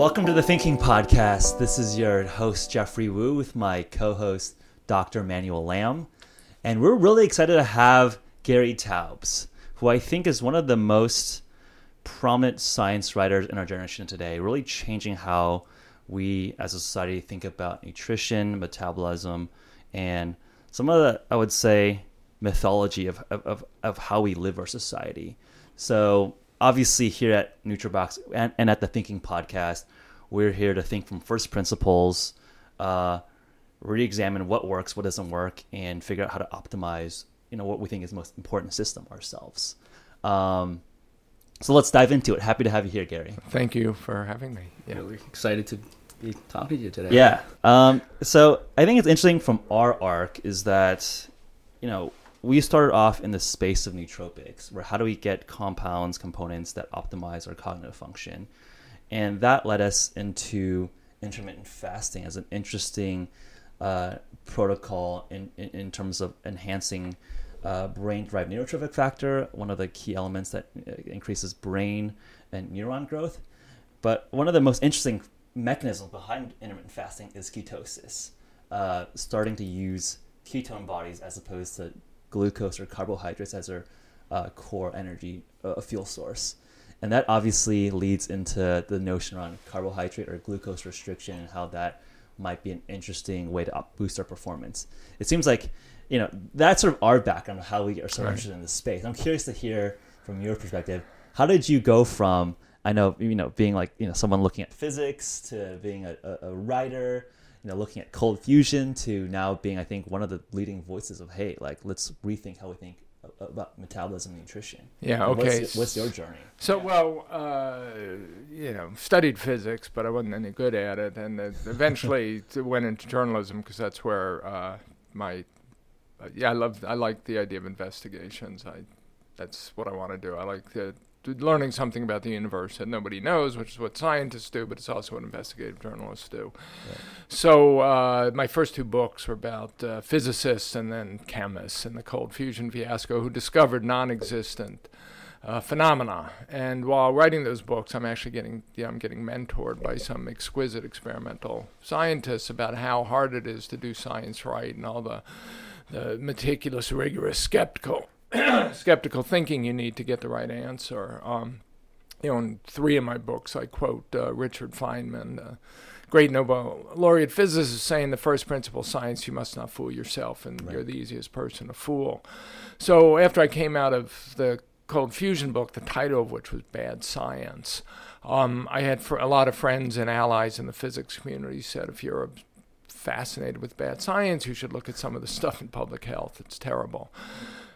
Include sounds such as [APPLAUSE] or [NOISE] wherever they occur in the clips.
Welcome to the Thinking Podcast. This is your host, Geoffrey Woo, with my co host, Dr. Manuel Lamb. And we're really excited to have Gary Taubes, who I think is one of the most prominent science writers in our generation today, really changing how we as a society think about nutrition, metabolism, and some of the, I would say, mythology of, of, of how we live our society. So, obviously, here at Nootrobox and, and at the Thinking Podcast, we're here to think from first principles, uh, re examine what works, what doesn't work, and figure out how to optimize you know what we think is the most important system ourselves. Um, so let's dive into it. Happy to have you here, Gary. Thank you for having me. Yeah, really excited to be talking to you today. Yeah. Um, so I think it's interesting from our arc is that, you know, we started off in the space of nootropics, where how do we get compounds, components that optimize our cognitive function, and that led us into intermittent fasting as an interesting uh, protocol in, in, in terms of enhancing uh, brain-derived neurotrophic factor, one of the key elements that uh, increases brain and neuron growth. But one of the most interesting mechanisms behind intermittent fasting is ketosis, uh, starting to use ketone bodies as opposed to glucose or carbohydrates as our uh, core energy uh, fuel source. And that obviously leads into the notion around carbohydrate or glucose restriction and how that might be an interesting way to up, boost our performance. It seems like you know that's sort of our background of how we are so right. interested in this space. I'm curious to hear from your perspective. How did you go from I know you know being like you know someone looking at physics to being a, a, a writer, you know looking at cold fusion to now being I think one of the leading voices of hey like let's rethink how we think about metabolism and nutrition. Yeah. Okay. What's, what's your journey? So, yeah. well, uh, you know, studied physics, but I wasn't any good at it, and eventually [LAUGHS] went into journalism because that's where uh, my uh, yeah, I love I like the idea of investigations. I that's what I want to do. I like the learning something about the universe that nobody knows, which is what scientists do, but it's also what investigative journalists do. Right. So uh, my first two books were about uh, physicists and then chemists and the cold fusion fiasco who discovered non-existent uh, phenomena. And while writing those books, I'm actually getting yeah, I'm getting mentored by some exquisite experimental scientists about how hard it is to do science right and all the the meticulous, rigorous, skeptical [CLEARS THROAT] skeptical thinking you need to get the right answer. Um, you know, in three of my books, I quote uh, Richard Feynman, uh, great Nobel laureate physicist, saying the first principle of science, you must not fool yourself, and right. you're the easiest person to fool. So after I came out of the cold fusion book, the title of which was Bad Science, um, I had a lot of friends and allies in the physics community said, if you're fascinated with bad science, you should look at some of the stuff in public health. It's terrible.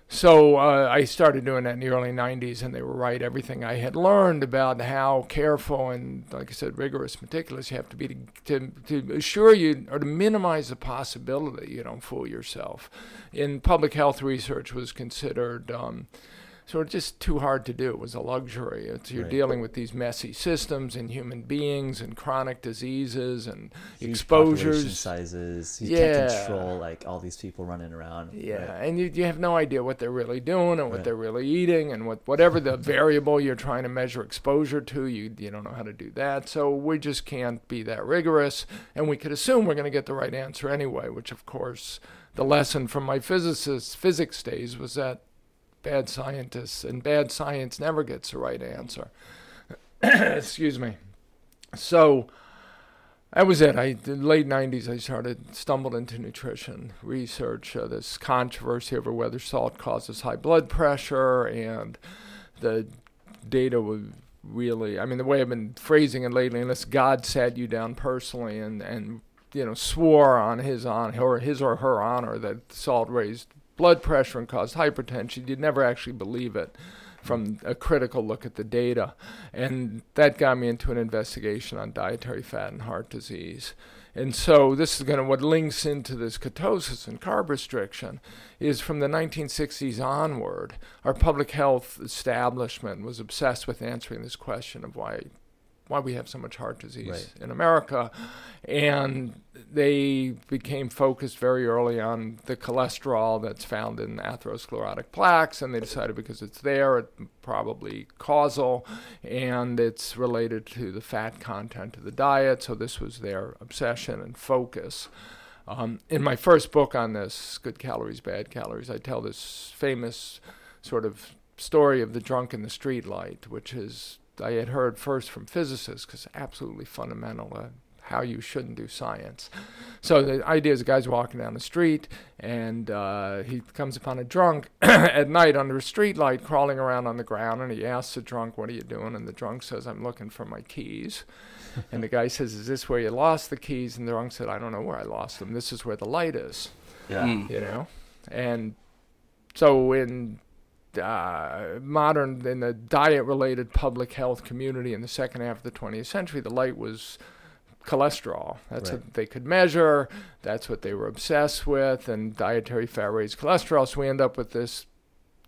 So uh, I started doing that in the early 90s, and they were right. Everything I had learned about how careful and, like I said, rigorous, meticulous you have to be to, to, to assure you or to minimize the possibility you don't fool yourself. In public health research was considered. Um, so it's just too hard to do. It was a luxury. It's, you're right. dealing with these messy systems and human beings and chronic diseases and Huge exposures. sizes. You yeah. can't control like all these people running around. Yeah, right. and you, you have no idea what they're really doing and what right. they're really eating and what whatever the [LAUGHS] variable you're trying to measure exposure to, you you don't know how to do that. So we just can't be that rigorous, and we could assume we're going to get the right answer anyway. Which of course, the lesson from my physicist physics days was that bad scientists, and bad science never gets the right answer. [COUGHS] Excuse me. So that was it. I late '90s. I started stumbled into nutrition research. Uh, this controversy over whether salt causes high blood pressure, and the data was really. I mean, the way I've been phrasing it lately, unless God sat you down personally and and you know swore on his on or his or her honor that salt raised blood pressure and caused hypertension. You'd never actually believe it from a critical look at the data. And that got me into an investigation on dietary fat and heart disease. And so this is going to what links into this ketosis and carb restriction is from the 1960s onward, our public health establishment was obsessed with answering this question of why why we have so much heart disease Right. in America. And they became focused very early on the cholesterol that's found in atherosclerotic plaques, and they decided because it's there, it's probably causal, and it's related to the fat content of the diet. So this was their obsession and focus. Um, in my first book on this, Good Calories, Bad Calories, I tell this famous sort of story of the drunk in the street light, which is I had heard first from physicists because absolutely fundamental uh, how you shouldn't do science. So the idea is a guy's walking down the street and uh, he comes upon a drunk [CLEARS THROAT] at night under a street light crawling around on the ground and he asks the drunk, "What are you doing?" And the drunk says, "I'm looking for my keys." [LAUGHS] and the guy says, "Is this where you lost the keys?" And the drunk said, "I don't know where I lost them. This is where the light is." Yeah. Mm. you know and so in uh, modern in the diet related public health community in the second half of the 20th century the light was cholesterol that's Right. what they could measure that's what they were obsessed with and dietary fat raised cholesterol so we end up with this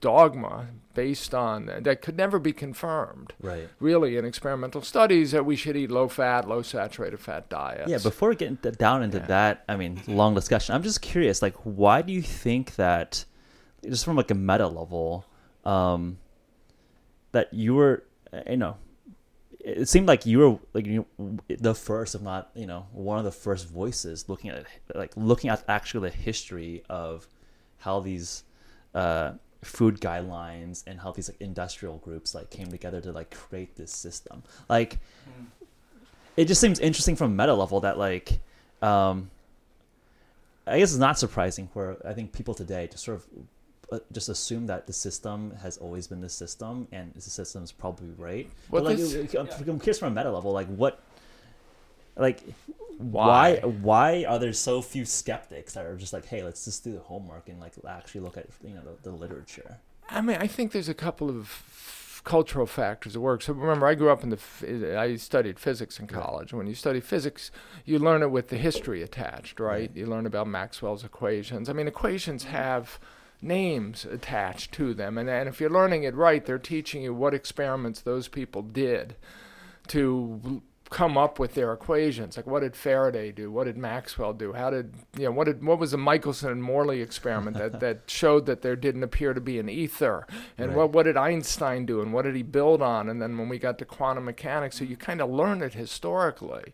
dogma based on that could never be confirmed Right. really in experimental studies that we should eat low fat low saturated fat diets Yeah, before getting down into Yeah. that, I mean, long discussion. I'm just curious, like, why do you think that, just from like a meta level, um, that you were, uh, you know, it seemed like you were like you the first, if not, you know, one of the first voices looking at like looking at actually the history of how these uh, food guidelines and how these like industrial groups like came together to like create this system. Like, it just seems interesting from a meta level that like um i guess it's not surprising where i think people today just sort of Uh, just assume that the system has always been the system and the system is probably right Well, but like this- I'm, I'm curious from a meta level like what like why Why? why are there so few skeptics that are just like hey let's just do the homework and like actually look at you know the, the literature I mean, I think there's a couple of cultural factors at work. So remember, I grew up in the, I studied physics in college. When you study physics, you learn it with the history attached, right? Right. You learn about Maxwell's equations. I mean, equations mm-hmm. have names attached to them. And, and if you're learning it right, they're teaching you what experiments those people did to come up with their equations. Like what did Faraday do? What did Maxwell do? How did you know what did what was the Michelson and Morley experiment that, [LAUGHS] that showed that there didn't appear to be an ether? And Right. what what did Einstein do and what did he build on? And then when we got to quantum mechanics, so you kind of learn it historically.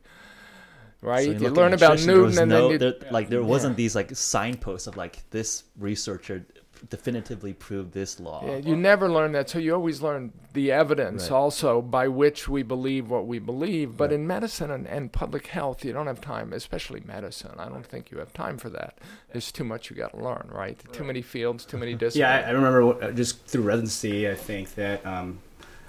Right? So you learn about nutrition, Newton and no- then you there- like there wasn't Yeah. these like signposts of like this researcher definitively prove this law. Yeah, you never learn that, so you always learn the evidence Right. also by which we believe what we believe. But Right. in medicine and, and public health, you don't have time, especially medicine. I don't think you have time for that. There's too much you got to learn, right? Too many fields, too many disciplines. [LAUGHS] Yeah, I, I remember uh, just through residency. I think that um,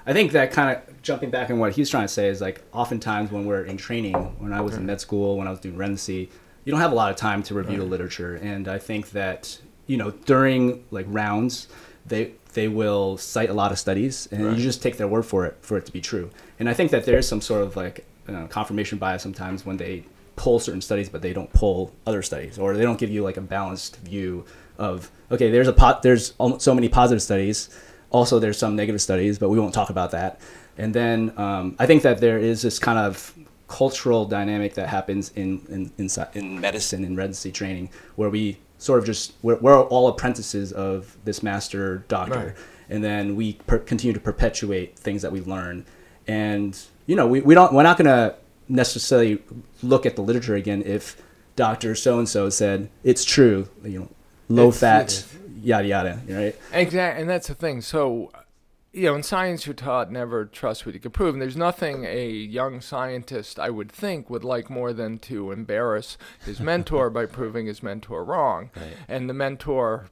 I think that kind of jumping back on what he's trying to say is like oftentimes when we're in training, when I was in med school, when I was doing residency, you don't have a lot of time to review the literature, and I think that you know during like rounds, they they will cite a lot of studies, and Right. you just take their word for it for it to be true. And I think that there is some sort of like uh, confirmation bias sometimes when they pull certain studies, but they don't pull other studies, or they don't give you like a balanced view of okay, there's a pot, there's so many positive studies, also there's some negative studies, but we won't talk about that. And then um, I think that there is this kind of cultural dynamic that happens in in in, in medicine and residency training where we sort of just we're, we're all apprentices of this master doctor Right. and then we per- continue to perpetuate things that we learn and you know we, we don't we're not going to necessarily look at the literature again if dr so and so said it's true you know low It's- fat yada yada right Exactly, and that's the thing. So, you know, in science, you're taught never trust what you can prove. And there's nothing a young scientist, I would think, would like more than to embarrass his mentor by proving his mentor wrong. [LAUGHS] Right. And the mentor,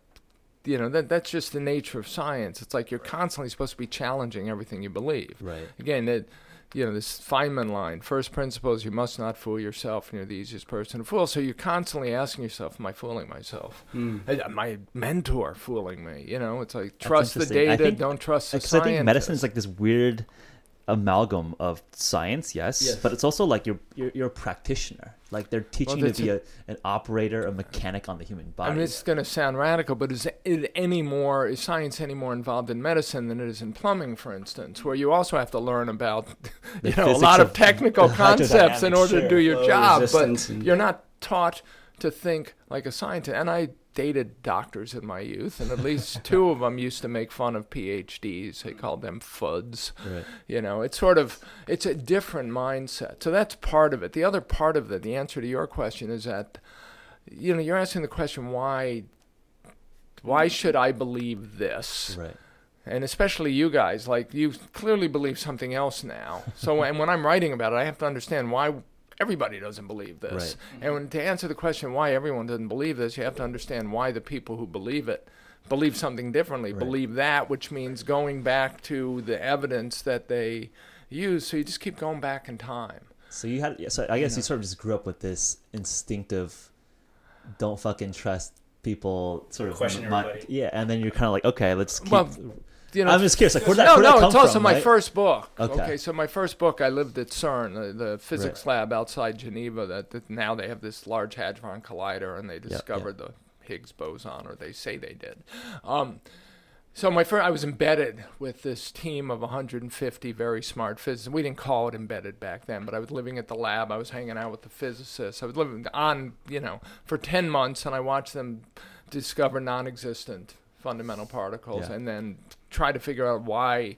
you know, that that's just the nature of science. It's like you're constantly supposed to be challenging everything you believe. Right. Again, that you know this Feynman line: first principles, you must not fool yourself, and you're the easiest person to fool. So you're constantly asking yourself, "Am I fooling myself? Hmm. Is my mentor fooling me?" You know, it's like trust the data, think- don't trust the Because I think medicine is like this weird amalgam of science, yes, Yes. but it's also like you're you're, you're a practitioner. Like they're teaching you to be a, an operator, a mechanic on the human body. I mean, it's going to sound radical, but is it any more is science any more involved in medicine than it is in plumbing, for instance, where you also have to learn about [LAUGHS] The you know a lot of, of [LAUGHS] technical concepts in hydrodynamics, order to do your Flow job, resistance but and- you're not taught to think like a scientist. And I dated doctors in my youth, and at least [LAUGHS] two of them used to make fun of PhDs. They called them FUDs. Right. You know, it's sort of it's a different mindset. So that's part of it. The other part of it, the answer to your question is that you know, you're asking the question why why should I believe this? right. And especially you guys, like you clearly believe something else now. So and when I'm writing about it, I have to understand why everybody doesn't believe this. And when, to answer the question why everyone doesn't believe this, you have to understand why the people who believe it believe something differently, Right. believe that, which means going back to the evidence that they use. So you just keep going back in time. So you had, so I guess you sort of just grew up with this instinctive, don't fucking trust people sort of Question mi- everybody. yeah, and then you're kind of like, okay, let's keep. Well, You know, I'm just curious, like, where'd that, no, that no, come it's also from, my right? first book. Okay. so my first book, I lived at CERN, the, the physics lab outside Geneva. That, that now they have this large hadron collider, and they discovered the Higgs boson, or they say they did. Um, so my first, I was embedded with this team of 150 very smart physicists. We didn't call it embedded back then, but I was living at the lab. I was hanging out with the physicists. I was living on, you know, for 10 months, and I watched them discover non-existent fundamental particles, Yeah. and then try to figure out why,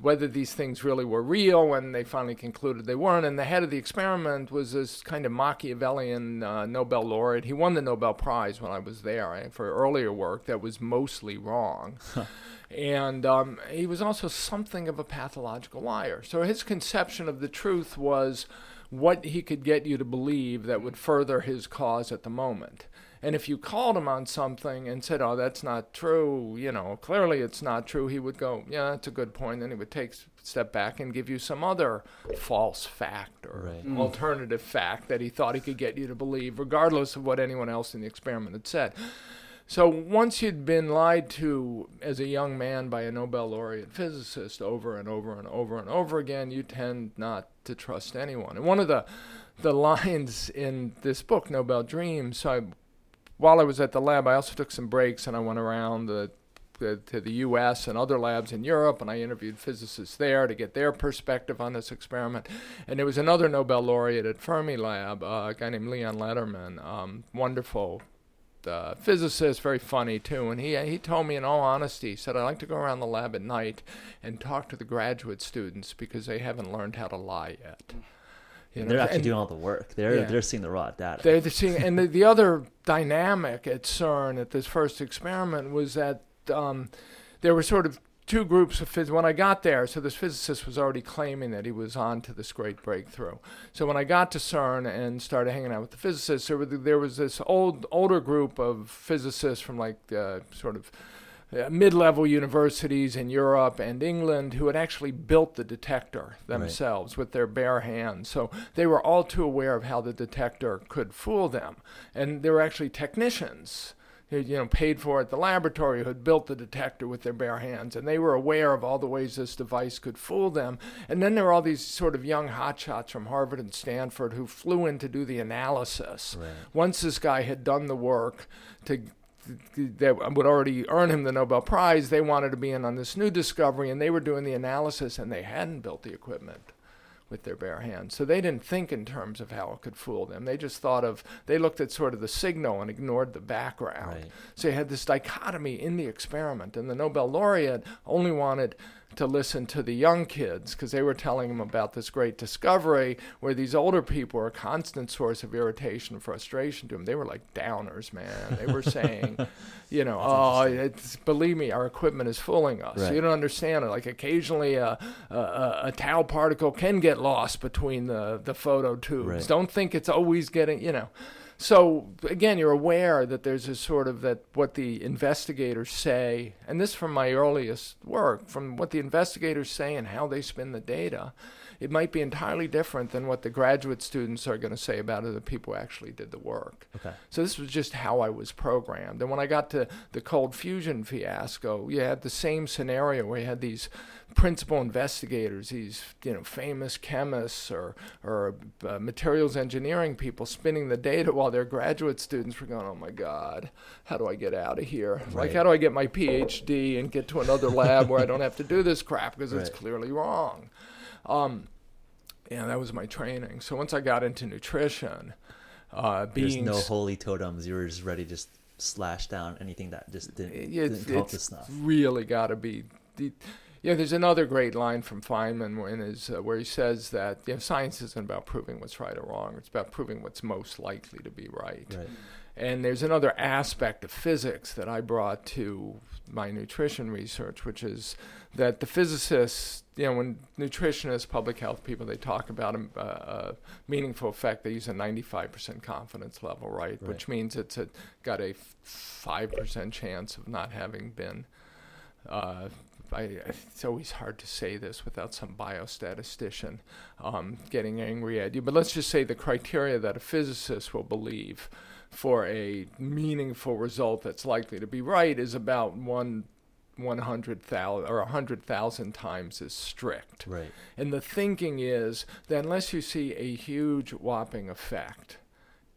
whether these things really were real. When they finally concluded they weren't, and the head of the experiment was this kind of Machiavellian uh, Nobel laureate. He won the Nobel Prize when I was there eh, for earlier work that was mostly wrong. [LAUGHS] And um, he was also something of a pathological liar. So his conception of the truth was what he could get you to believe that would further his cause at the moment. And if you called him on something and said, "Oh, that's not true," you know, clearly it's not true, he would go, "Yeah, that's a good point." Then he would take a step back and give you some other false fact or Right. Hmm. alternative fact that he thought he could get you to believe, regardless of what anyone else in the experiment had said. So once you'd been lied to as a young man by a Nobel laureate physicist over and over and over and over again, you tend not to trust anyone. And one of the the [LAUGHS] lines in this book, Nobel Dreams, so I, while I was at the lab, I also took some breaks and I went around the, the, to the U.S. and other labs in Europe, and I interviewed physicists there to get their perspective on this experiment. And there was another Nobel laureate at Fermilab, uh, a guy named Leon Lederman, um, wonderful uh, physicist, very funny too. And he he told me in all honesty, he said, I like to go around the lab at night and talk to the graduate students because they haven't learned how to lie yet. You know, they're actually and doing all the work. They're Yeah. they're seeing the raw data. they're the seeing, and the, the other dynamic at CERN at this first experiment was that um, there were sort of two groups of phys. When I got there, so this physicist was already claiming that he was on to this great breakthrough. So when I got to CERN and started hanging out with the physicists, there, were, there was this old older group of physicists from like uh, sort of uh, mid-level universities in Europe and England who had actually built the detector themselves with their bare hands. So they were all too aware of how the detector could fool them. And there were actually technicians who you know paid for at the laboratory who had built the detector with their bare hands and they were aware of all the ways this device could fool them and then there were all these sort of young hotshots from Harvard and Stanford who flew in to do the analysis Right. once this guy had done the work to that would already earn him the Nobel Prize, they wanted to be in on this new discovery, and they were doing the analysis, and they hadn't built the equipment with their bare hands. So they didn't think in terms of how it could fool them. They just thought of, they looked at sort of the signal and ignored the background. Right. So you had this dichotomy in the experiment, and the Nobel laureate only wanted to listen to the young kids because they were telling him about this great discovery where these older people were a constant source of irritation and frustration to him. They were like downers, man. They were saying, [LAUGHS] you know, oh, it's, believe me, our equipment is fooling us. Right. You don't understand it. Like occasionally a, a, a, a tau particle can get lost between the, the photo tubes. Right. Don't think it's always getting, you know. So again, you're aware that there's a sort of that what the investigators say, and this from my earliest work, from what the investigators say and how they spin the data, it might be entirely different than what the graduate students are going to say about it, the people who actually did the work. Okay. So this was just how I was programmed. And when I got to the cold fusion fiasco, you had the same scenario where you had these principal investigators, these you know famous chemists or or uh, materials engineering people spinning the data while their graduate students were going, "Oh my God, how do I get out of here? Like, how do I get my PhD and get to another lab where I don't have to do this crap because it's clearly wrong?" Um, yeah, that was my training. So once I got into nutrition, uh, There's no holy totems. You were just ready to just slash down anything that just didn't, it's, didn't to it's snuff. really got to be. The, yeah, there's another great line from Feynman in his, uh, where he says that you know, science isn't about proving what's right or wrong. It's about proving what's most likely to be right. Right. And there's another aspect of physics that I brought to my nutrition research, which is that the physicists, you know, when nutritionists, public health people, they talk about a, a meaningful effect, they use a 95% confidence level, right? Right. Which means it's a, got a 5% chance of not having been. Uh, I, it's always hard to say this without some biostatistician um, getting angry at you, but let's just say the criteria that a physicist will believe for a meaningful result that's likely to be right is about one one hundred thousand or a hundred thousand times as strict. Right. And the thinking is that unless you see a huge whopping effect,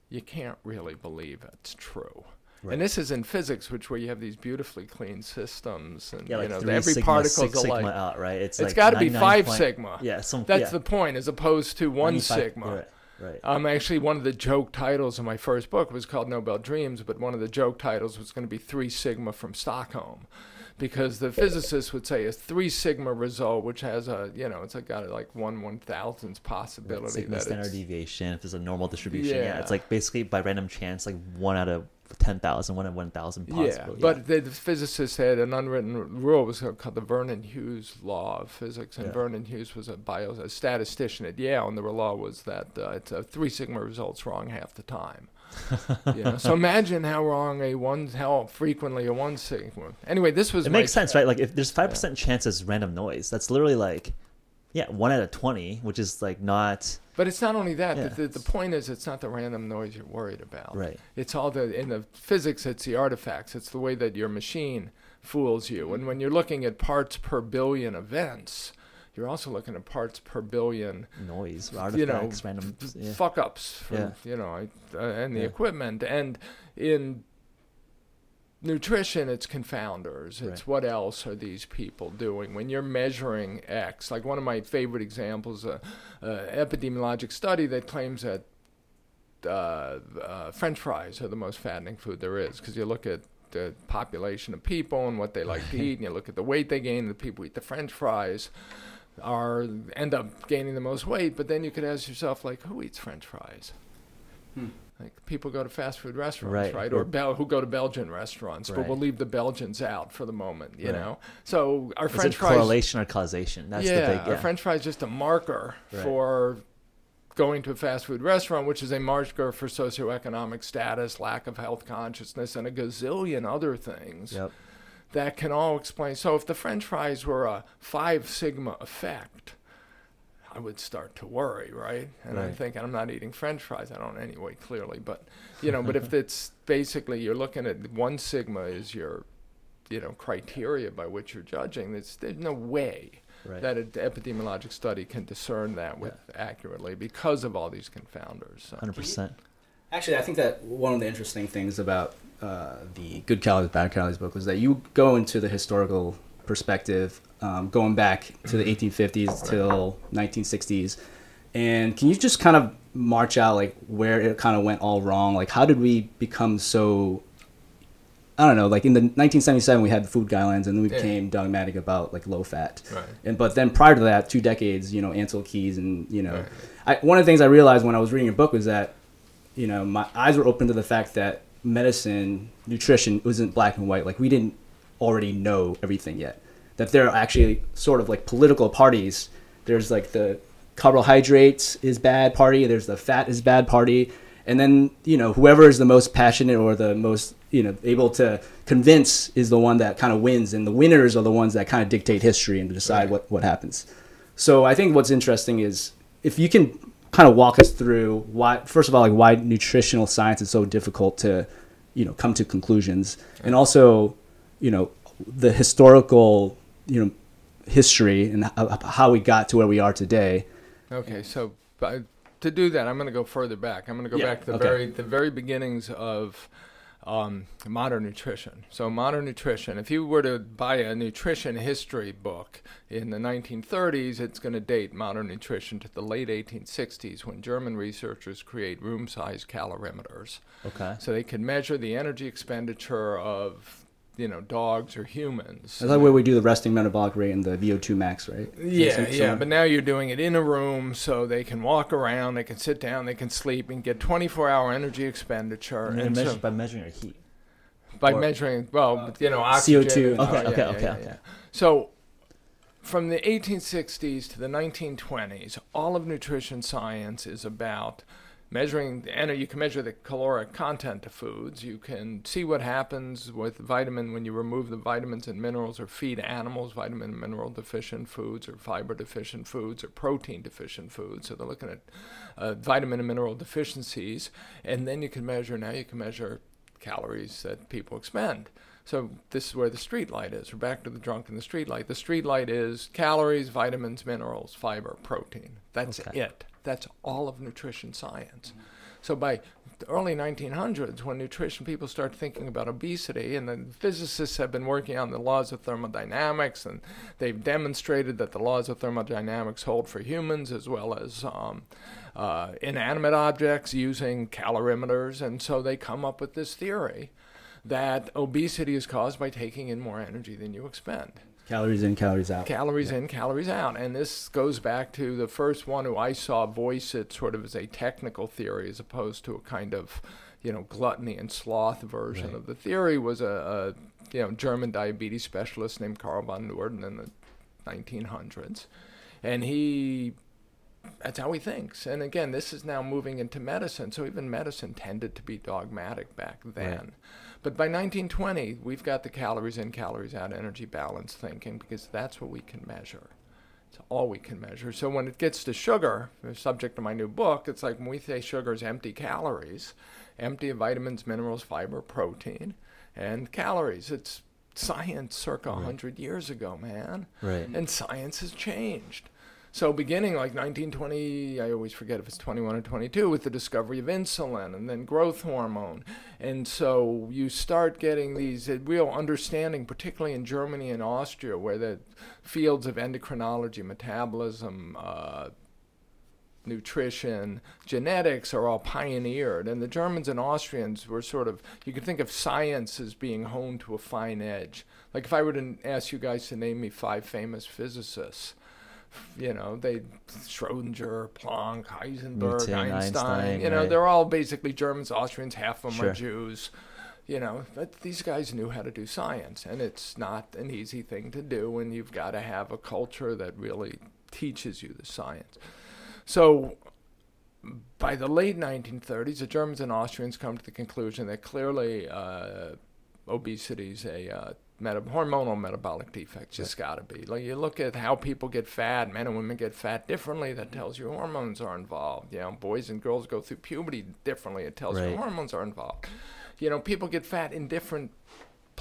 you can't really believe it's true. Right. And this is in physics, which where you have these beautifully clean systems, and yeah, like you know three every sigma, particle's six sigma alike. out, right? It's, It's like got to be five point- sigma. Yeah, some. That's yeah, the point, as opposed to one sigma. Right. Right. Um, actually, one of the joke titles of my first book was called Nobel Dreams, but one of the joke titles was going to be Three Sigma from Stockholm, because the physicists would say a Three Sigma result, which has a you know it's like got a, like one one thousandth Right, possibility that standard deviation. If there's a normal distribution, yeah. Yeah. it's like basically by random chance, like one out of 10,000, one in 1,000 possible. yeah, but the, the physicists had an unwritten rule. It was called the Vernon Hughes law of physics, and Yeah. Vernon Hughes was a bio a statistician at Yale, and the law was that uh, it's a three sigma results wrong half the time. [LAUGHS] you know, so imagine how wrong a one, how frequently a one sigma. Anyway, this was it makes sense, right? Like if there's five percent chance as random noise, that's literally like, yeah, one out of twenty, which is like not But it's not only that. Yeah. The, the, the point is, it's not the random noise you're worried about. right. It's all the in the physics. It's the artifacts. It's the way that your machine fools you. And when you're looking at parts per billion events, you're also looking at parts per billion Noise, you know, artifacts, random. Yeah. fuck ups from Yeah. you know I- uh, and the Yeah. equipment and in nutrition it's confounders it's Right. what else are these people doing when you're measuring x like one of my favorite examples a uh, epidemiologic study that claims that uh, uh, french fries are the most fattening food there is because you look at the population of people and what they like to eat and you look at the weight they gain the people who eat the french fries are end up gaining the most weight. But then you could ask yourself, like, who eats French fries? Hmm. Like people go to fast food restaurants, Right. right? Or- Or Bel- who go to Belgian restaurants, but we'll leave the Belgians out for the moment, you Right. know. So our Is French it fries, correlation or causation? That's yeah, the big yeah. our French fries just a marker Right. for going to a fast food restaurant, which is a marker for socioeconomic status, lack of health consciousness, and a gazillion other things Yep. that can all explain. So if the French fries were a five sigma effect, I would start to worry, right? And I'm thinking I'm not eating French fries. I don't anyway, clearly, but you know, but if [LAUGHS] it's basically you're looking at one sigma is your, you know, criteria by which you're judging. There's there's no way Right. that an epidemiologic study can discern that with accurately because of all these confounders. So. Hundred percent. Actually, I think that one of the interesting things about uh, the Good Calories, Bad Calories book was that you go into the historical perspective, um, going back to the 1850s till 1960s, and can you just kind of march out like where it kind of went all wrong? Like, how did we become so? I don't know. Like in the 1977, we had the food guidelines, and then we Yeah. became dogmatic about like low fat. Right. And but then prior to that, two decades, you know, Ancel Keys, and you know, Right. I, one of the things I realized when I was reading your book was that, you know, my eyes were open to the fact that medicine, nutrition wasn't black and white. Like we didn't already know everything yet. That there are actually sort of like political parties. There's like the carbohydrates is bad party. There's the fat is bad party. and then you know whoever is the most passionate or the most you know able to convince is the one that kind of wins, and the winners are the ones that kind of dictate history and decide Right. what what happens. So I think what's interesting is if you can kind of walk us through why first of all like why nutritional science is so difficult to you know come to conclusions and also you know the historical you know history and how, we got to where we are today Okay, so to do that, I'm going to go further back. I'm going to go Yeah, back to the okay. very the very beginnings of um, modern nutrition. So modern nutrition, if you were to buy a nutrition history book in the 1930s, it's going to date modern nutrition to the late 1860s when German researchers create room-sized calorimeters. Okay. So they could measure the energy expenditure of you know dogs or humans. that's like where we do the resting metabolic rate and the vo2 max right Yeah, Some- yeah, but now you're doing it in a room so they can walk around, they can sit down, they can sleep, and get 24 hour energy expenditure. And And measure, so, by measuring your heat. by or- measuring, well, Uh, you know, oxygen. CO2. Okay, oh, yeah, okay, yeah, okay, yeah, okay. yeah. So from the 1860s to the 1920s, all of nutrition science is about measuring the ener- you can measure the caloric content of foods you can see what happens with vitamin when you remove the vitamins and minerals or feed animals vitamin and mineral deficient foods or fiber deficient foods or protein deficient foods so they're looking at uh, vitamin and mineral deficiencies and then you can measure now you can measure calories that people expend so this is where the street light is. We're back to the drunk in the street light. The street light is calories, vitamins, minerals, fiber, protein. That's Okay. it. That's all of nutrition science. So by the early 1900s, when nutrition people start thinking about obesity, and the physicists have been working on the laws of thermodynamics, and they've demonstrated that the laws of thermodynamics hold for humans as well as um, uh, inanimate objects using calorimeters, and so they come up with this theory that obesity is caused by taking in more energy than you expend. Calories in calories out Calories in, calories out. And this goes back to the first one who I saw voice it sort of as a technical theory as opposed to a kind of, you know, gluttony and sloth version Right. of the theory was a, a, you know, German diabetes specialist named Carl von Noorden in the 1900s. And he that's how he thinks. And again, this is now moving into medicine. So even medicine tended to be dogmatic back then. Right. But by 1920, we've got the calories in, calories out, energy balance thinking because that's what we can measure. It's all we can measure. So when it gets to sugar, the subject of my new book, it's like when we say sugar is empty calories, empty of vitamins, minerals, fiber, protein, and calories. It's science circa Right. 100 years ago, man Right. and science has changed. So beginning like 1920, I always forget if it's 21 or 22, with the discovery of insulin and then growth hormone, and so you start getting these uh, real understanding, particularly in Germany and Austria, where the fields of endocrinology, metabolism, uh, nutrition, genetics are all pioneered. And the Germans and Austrians were sort of, you could think of science as being honed to a fine edge. Like if I were to ask you guys to name me five famous physicists, you know, they Schrodinger, Planck, Heisenberg, Newton, Einstein, Einstein, you know, right. they're all basically Germans, Austrians, half of them Sure. are Jews. You know, but these guys knew how to do science, and it's not an easy thing to do, and you've got to have a culture that really teaches you the science. So, by the late 1930s, the Germans and Austrians come to the conclusion that clearly uh, obesity is a uh, meta- hormonal metabolic defect. Just got to be. Like you look at how people get fat, men and women get fat differently. That tells you hormones are involved. You know, boys and girls go through puberty differently. It tells Right. you hormones are involved. You know, people get fat in different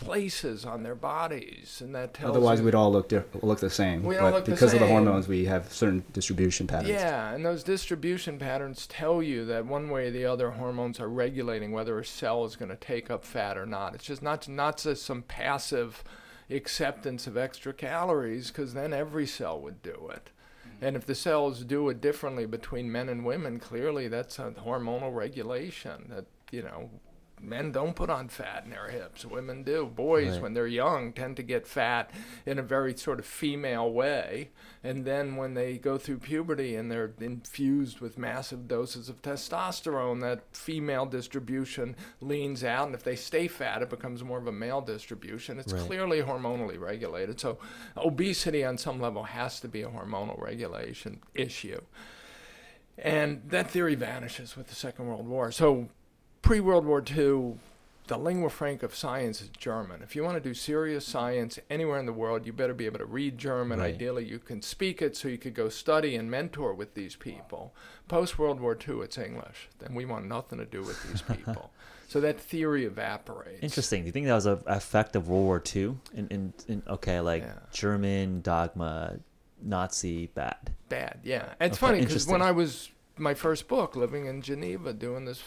places on their bodies, and that tells Otherwise, you we'd all look diff- look the same. We all but look the because of the hormones, we have certain distribution patterns. Yeah, and those distribution patterns tell you that one way or the other hormones are regulating whether a cell is going to take up fat or not. It's just not not just some passive acceptance of extra calories because then every cell would do it. Mm-hmm. And if the cells do it differently between men and women, clearly that's a hormonal regulation that, you know, men don't put on fat in their hips. Women do. Boys, Right. when they're young, tend to get fat in a very sort of female way. And then when they go through puberty and they're infused with massive doses of testosterone, that female distribution leans out. And if they stay fat, it becomes more of a male distribution. It's Right. clearly hormonally regulated. So obesity on some level has to be a hormonal regulation issue. And that theory vanishes with the Second World War. So, pre World War II, the lingua franca of science is German. If you want to do serious science anywhere in the world, you better be able to read German. Right. Ideally, you can speak it so you could go study and mentor with these people. Post World War II, it's English. Then we want nothing to do with these [LAUGHS] people. so that theory evaporates. Interesting. Do you think that was a effect of World War II? In, in, in okay, like Yeah. German dogma, Nazi bad. bad. Yeah, it's Okay, funny because when. I was my first book, living in Geneva, doing this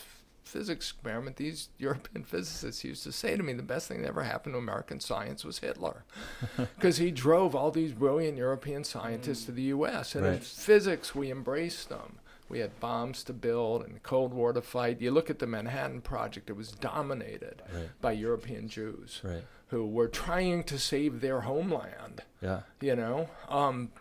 physics experiment, these European [LAUGHS] physicists used to say to me, the best thing that ever happened to American science was Hitler, [LAUGHS] because he drove all these brilliant European scientists to the U.S. and in physics we embraced them. We had bombs to build and the Cold War to fight. You look at the Manhattan Project; it was dominated Right. by European Jews Right. who were trying to save their homeland Yeah. you know um,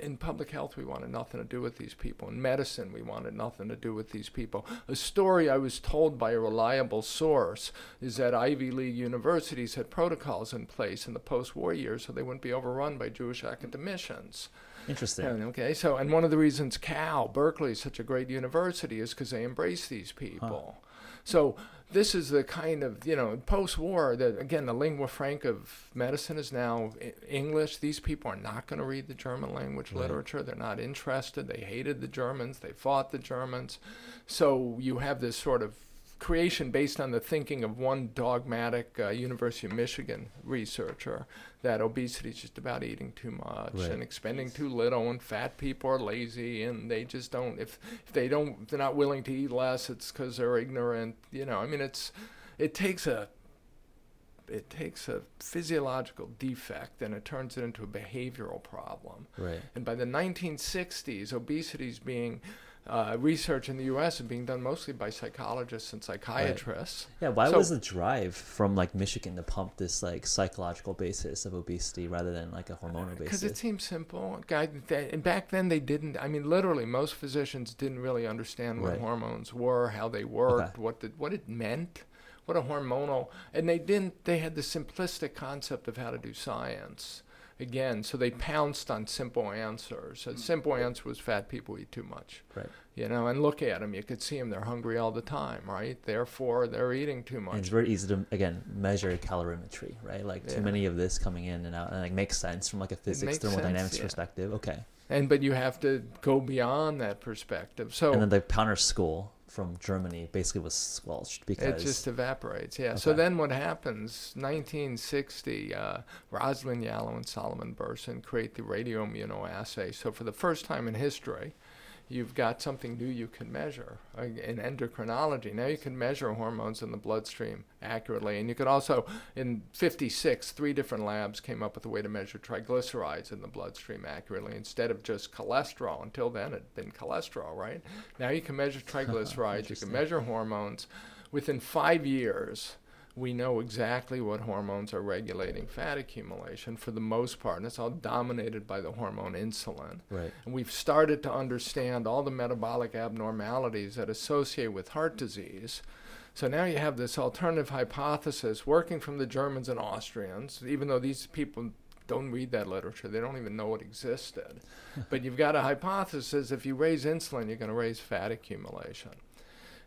in public health we wanted nothing to do with these people in medicine we wanted nothing to do with these people a story i was told by a reliable source is that ivy league universities had protocols in place in the post-war years so they wouldn't be overrun by jewish academicians Interesting. and, okay, so and one of the reasons Cal Berkeley is such a great university is because they embrace these people. So this is the kind of you know post-war that again the lingua franca of medicine is now English. These people are not going to read the German language Right. literature. They're not interested. They hated the Germans. They fought the Germans. So you have this sort of creation based on the thinking of one dogmatic uh, University of Michigan researcher that obesity is just about eating too much Right. and expending too little, and fat people are lazy and they just don't. If, if they don't, they're not willing to eat less. It's because they're ignorant. You know, I mean, it's it takes a it takes a physiological defect and it turns it into a behavioral problem. Right. And by the 1960s, obesity is being uh, research in the U.S. is being done mostly by psychologists and psychiatrists. Yeah. Why So- was the drive from like Michigan to pump this like psychological basis of obesity rather than like a hormonal basis? Because it seems simple. And back then they didn't. I mean, literally, most physicians didn't really understand what Right. hormones were, how they worked, what the, what it meant, what a hormonal. And they didn't. They had the simplistic concept of how to do science. Again, so they pounced on simple answers. A mm. simple answer was fat people eat too much. Right. You know, and look at them. You could see them. They're hungry all the time, right? Therefore, they're eating too And much. it's very easy to again measure calorimetry, right? Like too Yeah. many of this coming in and out, and like makes sense from like a physics thermodynamics sense, yeah. perspective. Okay. And but you have to go beyond that perspective. So And then the counter school from Germany basically was squelched because It just evaporates, yeah. So then what happens, 1960, uh, Rosalyn Yalow and Solomon Berson create the radioimmunoassay. So for the first time in history, you've got something new you can measure in endocrinology. Now you can measure hormones in the bloodstream accurately. And you could also, in 56, three different labs came up with a way to measure triglycerides in the bloodstream accurately instead of just cholesterol. Until then, it had been cholesterol, right? Now you can measure [LAUGHS] triglycerides, you can measure hormones. Within five years, we know exactly what hormones are regulating fat accumulation for the most part, and it's all dominated by the hormone insulin. right. And we've started to understand all the metabolic abnormalities that associate with heart disease. So now you have this alternative hypothesis working from the Germans and Austrians, even though these people don't read that literature, they don't even know it existed. [LAUGHS] but you've got a hypothesis if you raise insulin, you're going to raise fat accumulation.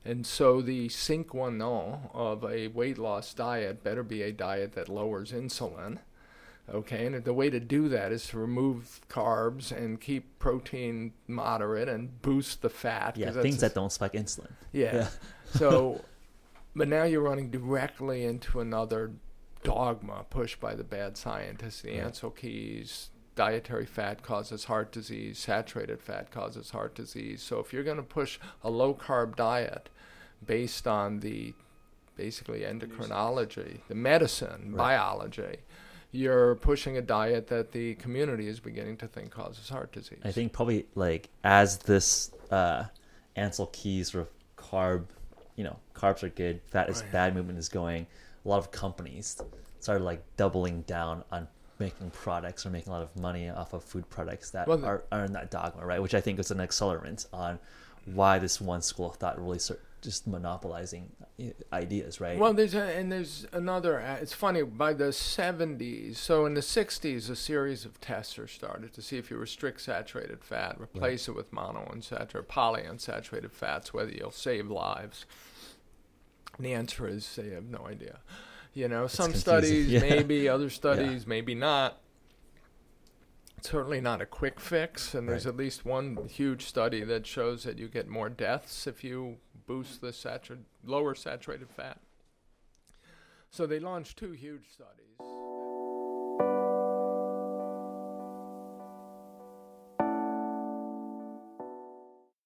And so the sine qua non of a weight loss diet better be a diet that lowers insulin. Okay, and the way to do that is to remove carbs and keep protein moderate and boost the fat. Yeah, things that don't spike insulin. yeah. Yeah. [LAUGHS] so, [LAUGHS] but now you're running directly into another dogma pushed by the bad scientists. The. Ancel Keys, dietary fat causes heart disease, saturated fat causes heart disease. So if you're going to push a low carb diet based on the basically endocrinology, the medicine, Right. biology, you're pushing a diet that the community is beginning to think causes heart disease. I think probably like as this uh, Ancel Keys sort of carb, you know, carbs are good, fat is Right. bad movement is going. A lot of companies started like doubling down on making products or making a lot of money off of food products that Well, are, are in that dogma, right? Which I think is an accelerant on why this one school of thought really cer- just monopolizing uh, ideas, right? Well, there's a, and there's another. uh, It's funny. By the 70s, so in the 60s, a series of tests are started to see if you restrict saturated fat, replace it with monounsaturated, polyunsaturated fats, whether you'll save lives. And the answer is they have no idea. You know, some confusing, studies [LAUGHS] yeah. maybe, other studies maybe not. It's certainly not a quick fix, and there's Right. at least one huge study that shows that you get more deaths if you boost the satur- lower saturated fat. So they launched two huge studies.